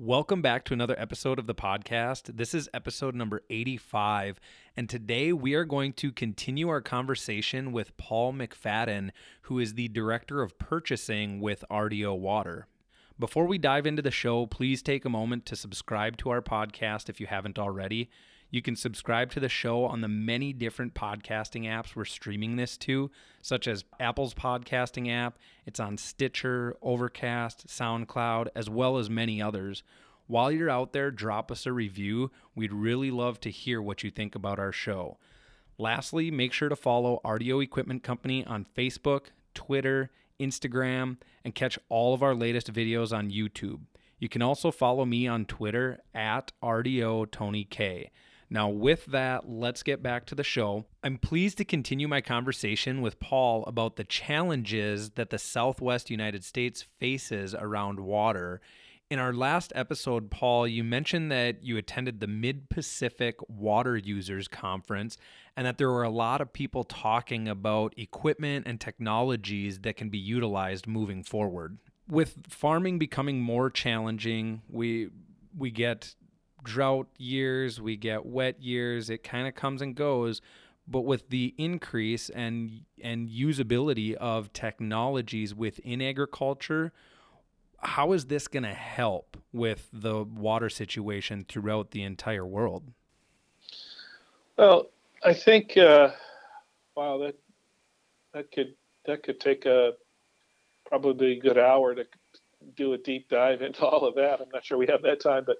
Welcome back to another episode of the podcast. This is episode number 85, and today we are going to continue our conversation with Paul McFadden, who is the Director of Purchasing with RDO Water. Before we dive into the show, please take a moment to subscribe to our podcast if you haven't already. You can subscribe to the show on the many different podcasting apps we're streaming this to, such as Apple's podcasting app. It's on Stitcher, Overcast, SoundCloud, as well as many others. While you're out there, drop us a review. We'd really love to hear what you think about our show. Lastly, make sure to follow RDO Equipment Company on Facebook, Twitter, Instagram, and catch all of our latest videos on YouTube. You can also follow me on Twitter at RDO Tony K. Now, with that, let's get back to the show. I'm pleased to continue my conversation with Paul about the challenges that the Southwest United States faces around water. In our last episode, Paul, you mentioned that you attended the Mid Pacific Water Users Conference and that there were a lot of people talking about equipment and technologies that can be utilized moving forward. With farming becoming more challenging, we we get drought years, we get wet years, it kind of comes and goes. But with the increase and and usability of technologies within agriculture, how is this going to help with the water situation throughout the entire world? Well, I think uh, wow that that could that could take a probably a good hour to do a deep dive into all of that. I'm not sure we have that time, but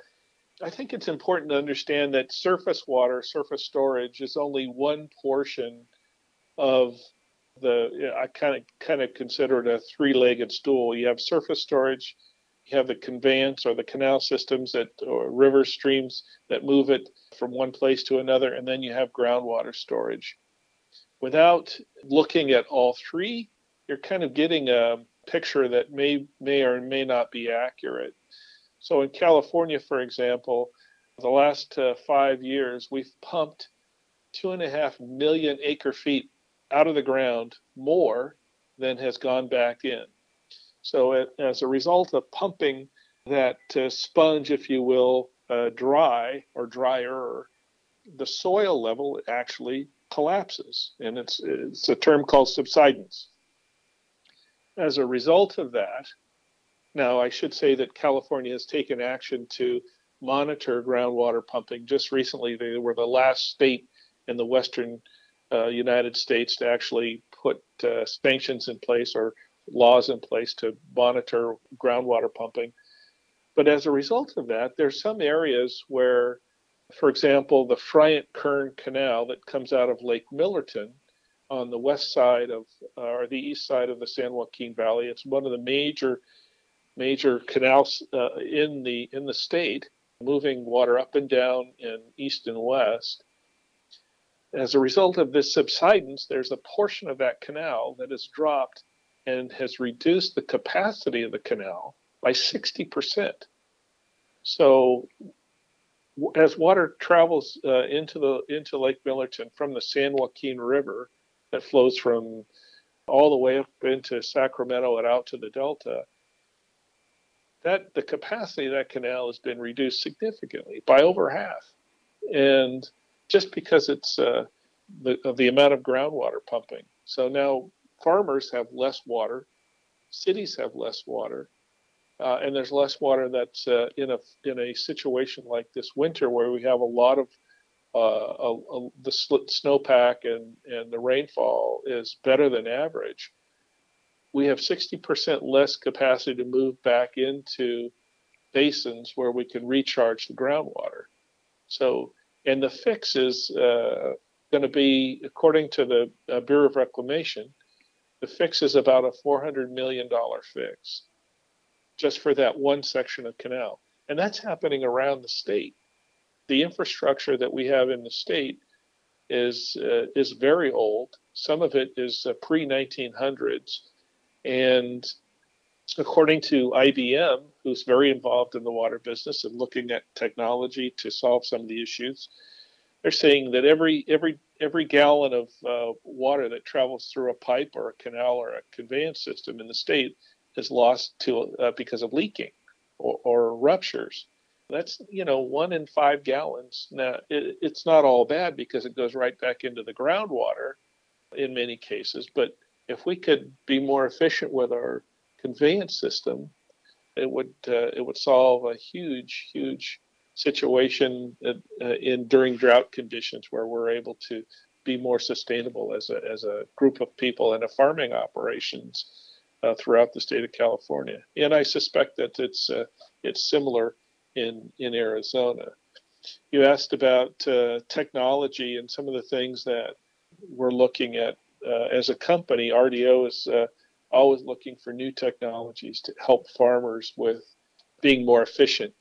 I think it's important to understand that surface water, surface storage, is only one portion of the. I kind of kind of consider it a three-legged stool. You have surface storage, you have the conveyance or the canal systems that or river streams that move it from one place to another, and then you have groundwater storage. Without looking at all three, you're kind of getting a picture that may may or may not be accurate. So in California, for example, the last uh, five years, we've pumped two and a half million acre feet out of the ground more than has gone back in. So it, as a result of pumping that uh, sponge, if you will, uh, dry or drier, the soil level actually collapses, and it's it's a term called subsidence. As a result of that, now, I should say that California has taken action to monitor groundwater pumping. Just recently, they were the last state in the western uh, United States to actually put uh, sanctions in place or laws in place to monitor groundwater pumping. But as a result of that, there's some areas where, for example, the Friant Kern Canal that comes out of Lake Millerton on the west side of, uh, or the east side of the San Joaquin Valley, it's one of the major major canals uh, in the in the state, moving water up and down in east and west. As a result of this subsidence, there's a portion of that canal that has dropped and has reduced the capacity of the canal by 60%. So as water travels uh, into the into Lake Millerton from the San Joaquin River that flows from all the way up into Sacramento and out to the Delta, that the capacity of that canal has been reduced significantly by over half, and just because it's uh, the of the amount of groundwater pumping. So now farmers have less water, cities have less water, uh, and there's less water that's uh, in a in a situation like this winter where we have a lot of uh, a, a, the snowpack and and the rainfall is better than average we have 60% less capacity to move back into basins where we can recharge the groundwater. So, and the fix is uh, going to be, according to the uh, Bureau of Reclamation, the fix is about a $400 million fix. just for that one section of canal. And that's happening around the state. The infrastructure that we have in the state is uh, is very old. Some of it is uh, pre 1900s, and according to IBM, who's very involved in the water business and looking at technology to solve some of the issues, they're saying that every every every gallon of uh, water that travels through a pipe or a canal or a conveyance system in the state is lost to uh, because of leaking or, or, ruptures. That's you know one in five gallons. Now it, it's not all bad because it goes right back into the groundwater in many cases. But if we could be more efficient with our conveyance system, it would uh, it would solve a huge huge situation uh, in during drought conditions where we're able to be more sustainable as a as a group of people and a farming operations uh, throughout the state of California. And I suspect that it's uh, it's similar in in Arizona. You asked about uh, technology and some of the things that we're looking at uh, as a company. RDO is uh, always looking for new technologies to help farmers with being more efficient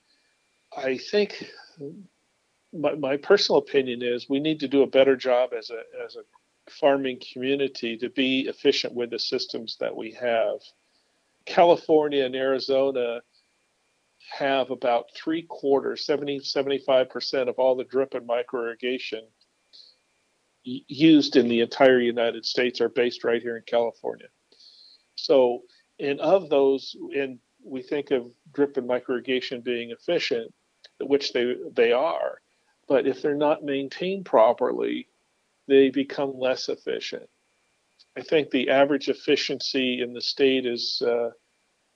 I think my, my personal opinion is we need to do a better job as a as a farming community to be efficient with the systems that we have. California and Arizona have about three quarters, 70, 75% of all the drip and micro irrigation used in the entire United States are based right here in California. So, and of those, and we think of drip and micro irrigation being efficient, which they they are. But if they're not maintained properly, they become less efficient. I think the average efficiency in the state is uh,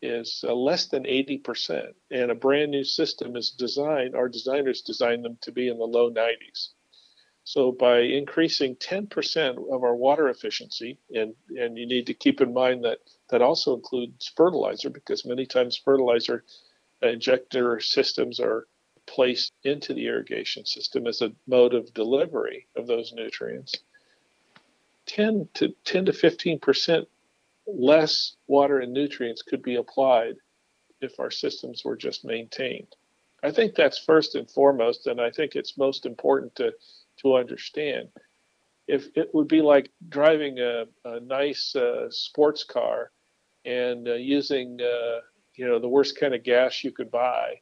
is uh, less than 80%, and a brand new system is designed. Our designers designed them to be in the low 90s. So by increasing 10% of our water efficiency, and and you need to keep in mind that that also includes fertilizer because many times fertilizer injector systems are placed into the irrigation system as a mode of delivery of those nutrients, 10 to 10 to 15 percent less water and nutrients could be applied if our systems were just maintained. I think that's first and foremost, and I think it's most important to to understand. If it would be like driving a, a nice uh, sports car and uh, using uh, you know the worst kind of gas you could buy,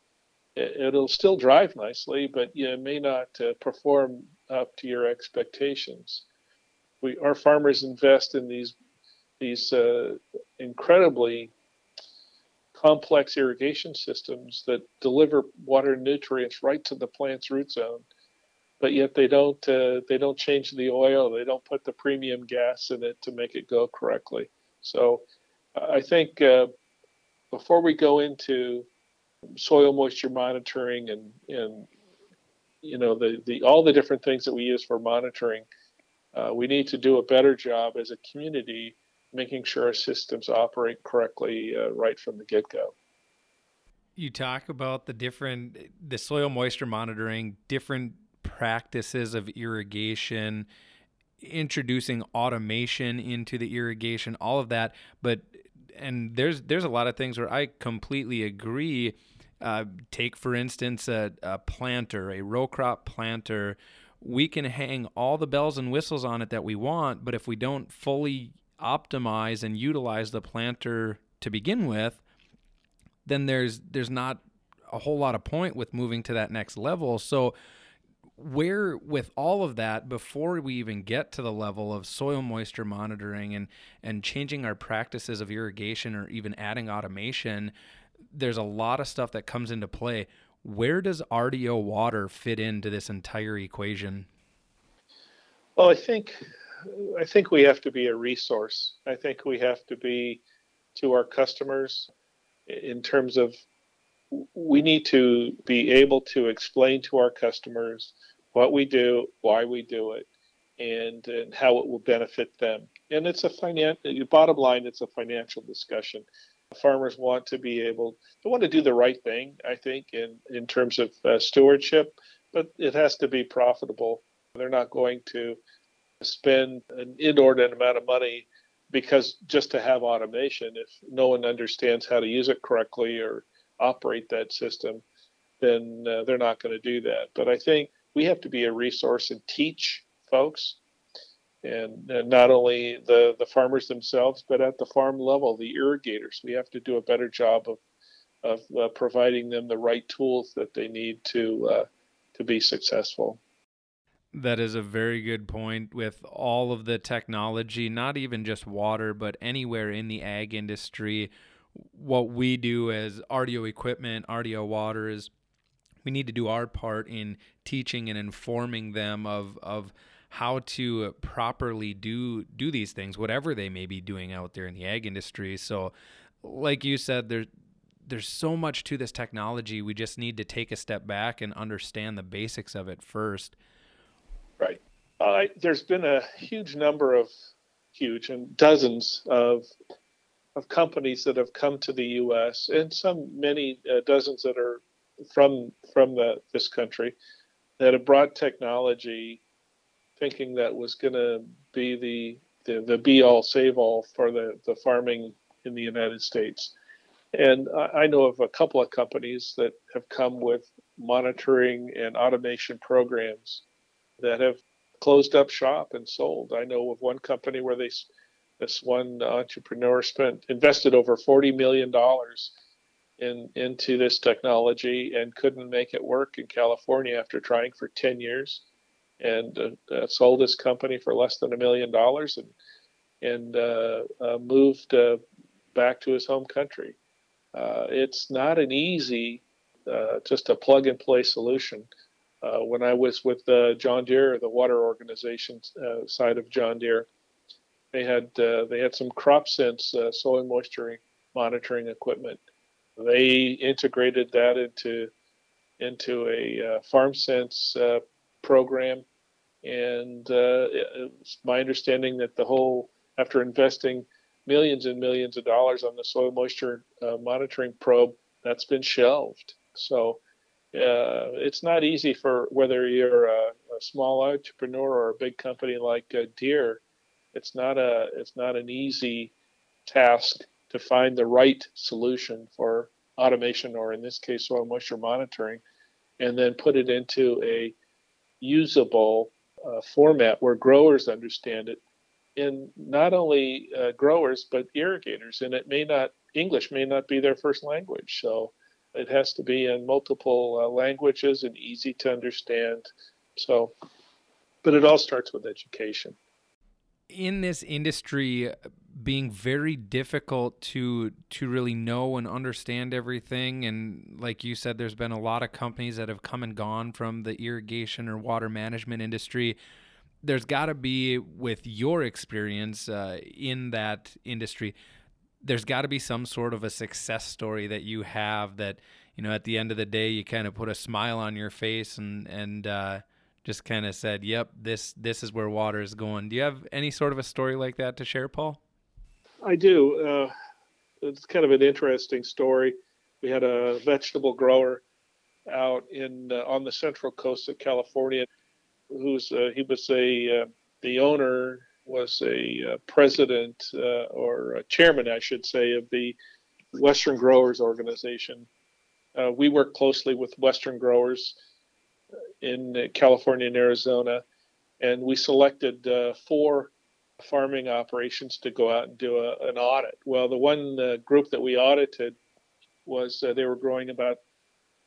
it'll still drive nicely, but you may not uh, perform up to your expectations. We, our farmers invest in these these uh, incredibly complex irrigation systems that deliver water and nutrients right to the plant's root zone, but yet they don't uh, they don't change the oil, they don't put the premium gas in it to make it go correctly. So I think uh, before we go into soil moisture monitoring and and you know the the all the different things that we use for monitoring uh, we need to do a better job as a community making sure our systems operate correctly uh, right from the get-go you talk about the different the soil moisture monitoring different practices of irrigation introducing automation into the irrigation all of that but and there's there's a lot of things where I completely agree. Uh, take for instance a, a planter, a row crop planter. We can hang all the bells and whistles on it that we want, but if we don't fully optimize and utilize the planter to begin with, then there's there's not a whole lot of point with moving to that next level. So where with all of that before we even get to the level of soil moisture monitoring and and changing our practices of irrigation or even adding automation there's a lot of stuff that comes into play. Where does RDO water fit into this entire equation? Well i think i think we have to be a resource. I think we have to be to our customers in terms of we need to be able to explain to our customers what we do, why we do it, and, and how it will benefit them. And it's a financial, bottom line, it's a financial discussion. Farmers want to be able, they want to do the right thing, I think, in, in terms of uh, stewardship, but it has to be profitable. They're not going to spend an inordinate amount of money because just to have automation, if no one understands how to use it correctly or operate that system, then uh, they're not going to do that. But I think we have to be a resource and teach folks, and, and not only the the farmers themselves, but at the farm level, the irrigators. We have to do a better job of of uh, providing them the right tools that they need to uh, to be successful. That is a very good point with all of the technology, not even just water, but anywhere in the ag industry. What we do as RDO equipment, RDO water is we need to do our part in teaching and informing them of of how to properly do do these things, whatever they may be doing out there in the ag industry. So, like you said, there's there's so much to this technology. We just need to take a step back and understand the basics of it first. Right. Uh, there's been a huge number of huge and dozens of of companies that have come to the U.S. and some many uh, dozens that are from from the, this country that have brought technology, thinking that was going to be the, the the be all save all for the the farming in the United States. And I know of a couple of companies that have come with monitoring and automation programs that have closed up shop and sold. I know of one company where they this one entrepreneur spent invested over 40 million dollars in into this technology and couldn't make it work in California after trying for 10 years and uh, uh, sold his company for less than a million dollars and and uh, uh moved uh, back to his home country. Uh, it's not an easy, just a plug and play solution. when I was with John Deere, the water organization side of John Deere, they had they had some crop sense soil moisture monitoring equipment they integrated that into into a uh, farm sense uh, program and uh, it's my understanding that the whole after investing millions and millions of dollars on the soil moisture uh, monitoring probe that's been shelved so uh, it's not easy for whether you're a, a, small entrepreneur or a big company like uh, Deere. It's not a it's not an easy task to find the right solution for automation, or in this case, soil moisture monitoring, and then put it into a usable uh, format where growers understand it. And not only uh, growers, but irrigators. And it may not, English may not be their first language. So it has to be in multiple uh, languages and easy to understand. So, but it all starts with education. In this industry, being very difficult to to really know and understand everything and like you said there's been a lot of companies that have come and gone from the irrigation or water management industry. There's got to be with your experience uh, in that industry there's got to be some sort of a success story that you have that you know at the end of the day you kind of put a smile on your face and and uh, just kind of said yep this this is where water is going do you have any sort of a story like that to share paul I do. Uh, it's kind of an interesting story. We had a vegetable grower out in uh, on the central coast of California, who's uh, he was a uh, the owner was a uh, president uh, or a chairman, I should say, of the Western Growers Organization. we work closely with Western growers in California and Arizona, and we selected four farming operations to go out and do a, an audit. Well, the one uh, group that we audited was uh, they were growing about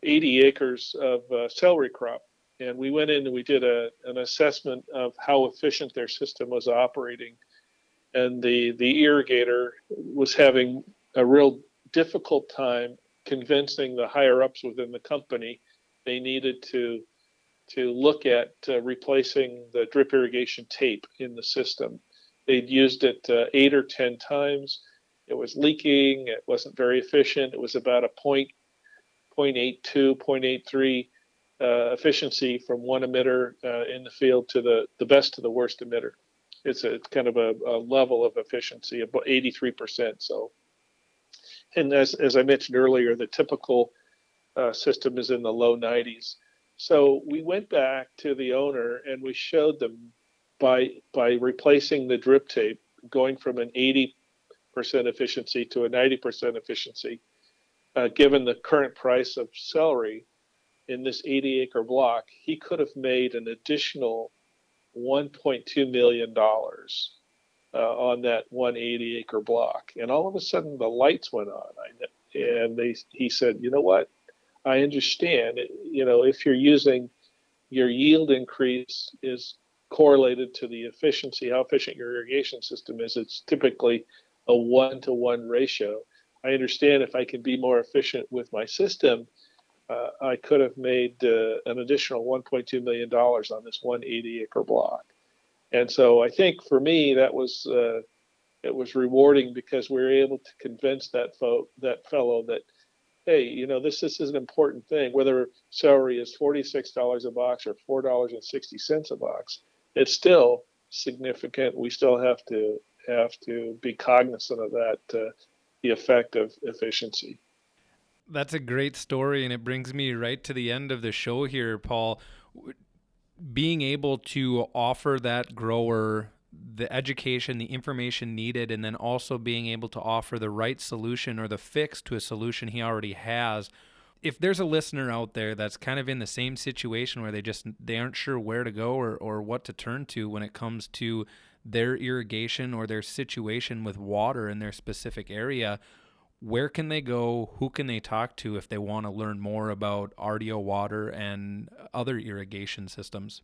80 acres of uh, celery crop. And we went in and we did a, an assessment of how efficient their system was operating. And the, the irrigator was having a real difficult time convincing the higher ups within the company they needed to to look at uh, replacing the drip irrigation tape in the system They'd used it uh, eight or 10 times. It was leaking. It wasn't very efficient. It was about a point, 0.82, 0.83 uh, efficiency from one emitter uh, in the field to the, the best to the worst emitter. It's a kind of a, a level of efficiency, about 83%. So, and as, as I mentioned earlier, the typical uh, system is in the low 90s. So we went back to the owner and we showed them by by replacing the drip tape going from an 80% efficiency to a 90% efficiency, uh, given the current price of celery in this 80 acre block, he could have made an additional $1.2 million uh, on that 180 acre block. And all of a sudden, the lights went on. And they, he said, you know what? I understand. You know, if you're using your yield increase is correlated to the efficiency, how efficient your irrigation system is. It's typically a one to one ratio. I understand if I can be more efficient with my system, uh, I could have made uh, an additional $1.2 million on this 180 acre block. And so I think for me, that was, uh, it was rewarding because we were able to convince that that fellow that, hey, you know, this, this is an important thing, whether celery is $46 a box or $4.60 a box, it's still significant. We still have to have to be cognizant of that, uh, the effect of efficiency. That's a great story, and it brings me right to the end of the show here, Paul. Being able to offer that grower the education, the information needed, and then also being able to offer the right solution or the fix to a solution he already has. If there's a listener out there that's kind of in the same situation where they just they aren't sure where to go or, or what to turn to when it comes to their irrigation or their situation with water in their specific area, where can they go? Who can they talk to if they want to learn more about RDO water and other irrigation systems?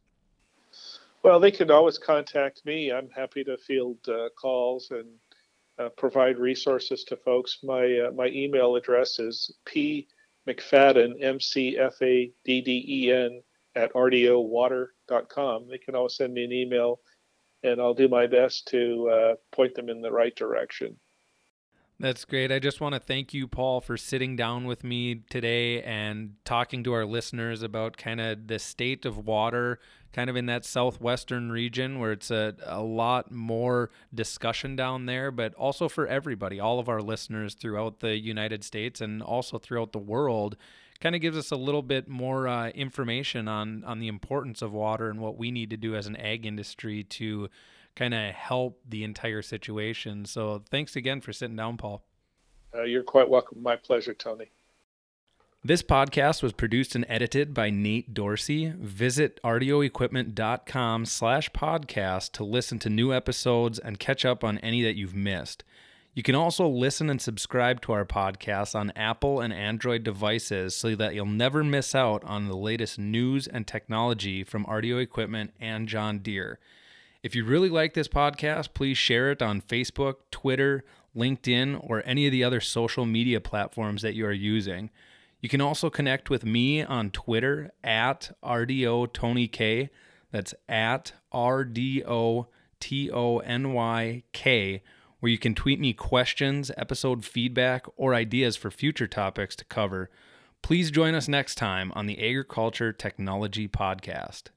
Well, they can always contact me. I'm happy to field uh, calls and uh, provide resources to folks. My uh, my email address is p mcfadden m c f a d d e n at rdowater.com. They can always send me an email, and I'll do my best to uh, point them in the right direction. That's great. I just want to thank you, Paul, for sitting down with me today and talking to our listeners about kind of the state of water, kind of in that southwestern region where it's a, a lot more discussion down there, but also for everybody, all of our listeners throughout the United States and also throughout the world. Kind of gives us a little bit more uh, information on on the importance of water and what we need to do as an ag industry to kind of help the entire situation. So thanks again for sitting down, Paul. Uh, you're quite welcome. My pleasure, Tony. This podcast was produced and edited by Nate Dorsey. Visit rdoequipment.com slash podcast to listen to new episodes and catch up on any that you've missed. You can also listen and subscribe to our podcast on Apple and Android devices so that you'll never miss out on the latest news and technology from RDO Equipment and John Deere. If you really like this podcast, please share it on Facebook, Twitter, LinkedIn, or any of the other social media platforms that you are using. You can also connect with me on Twitter at RDO Tony K. That's at RDO T O N Y K, where you can tweet me questions, episode feedback, or ideas for future topics to cover. Please join us next time on the Agriculture Technology Podcast.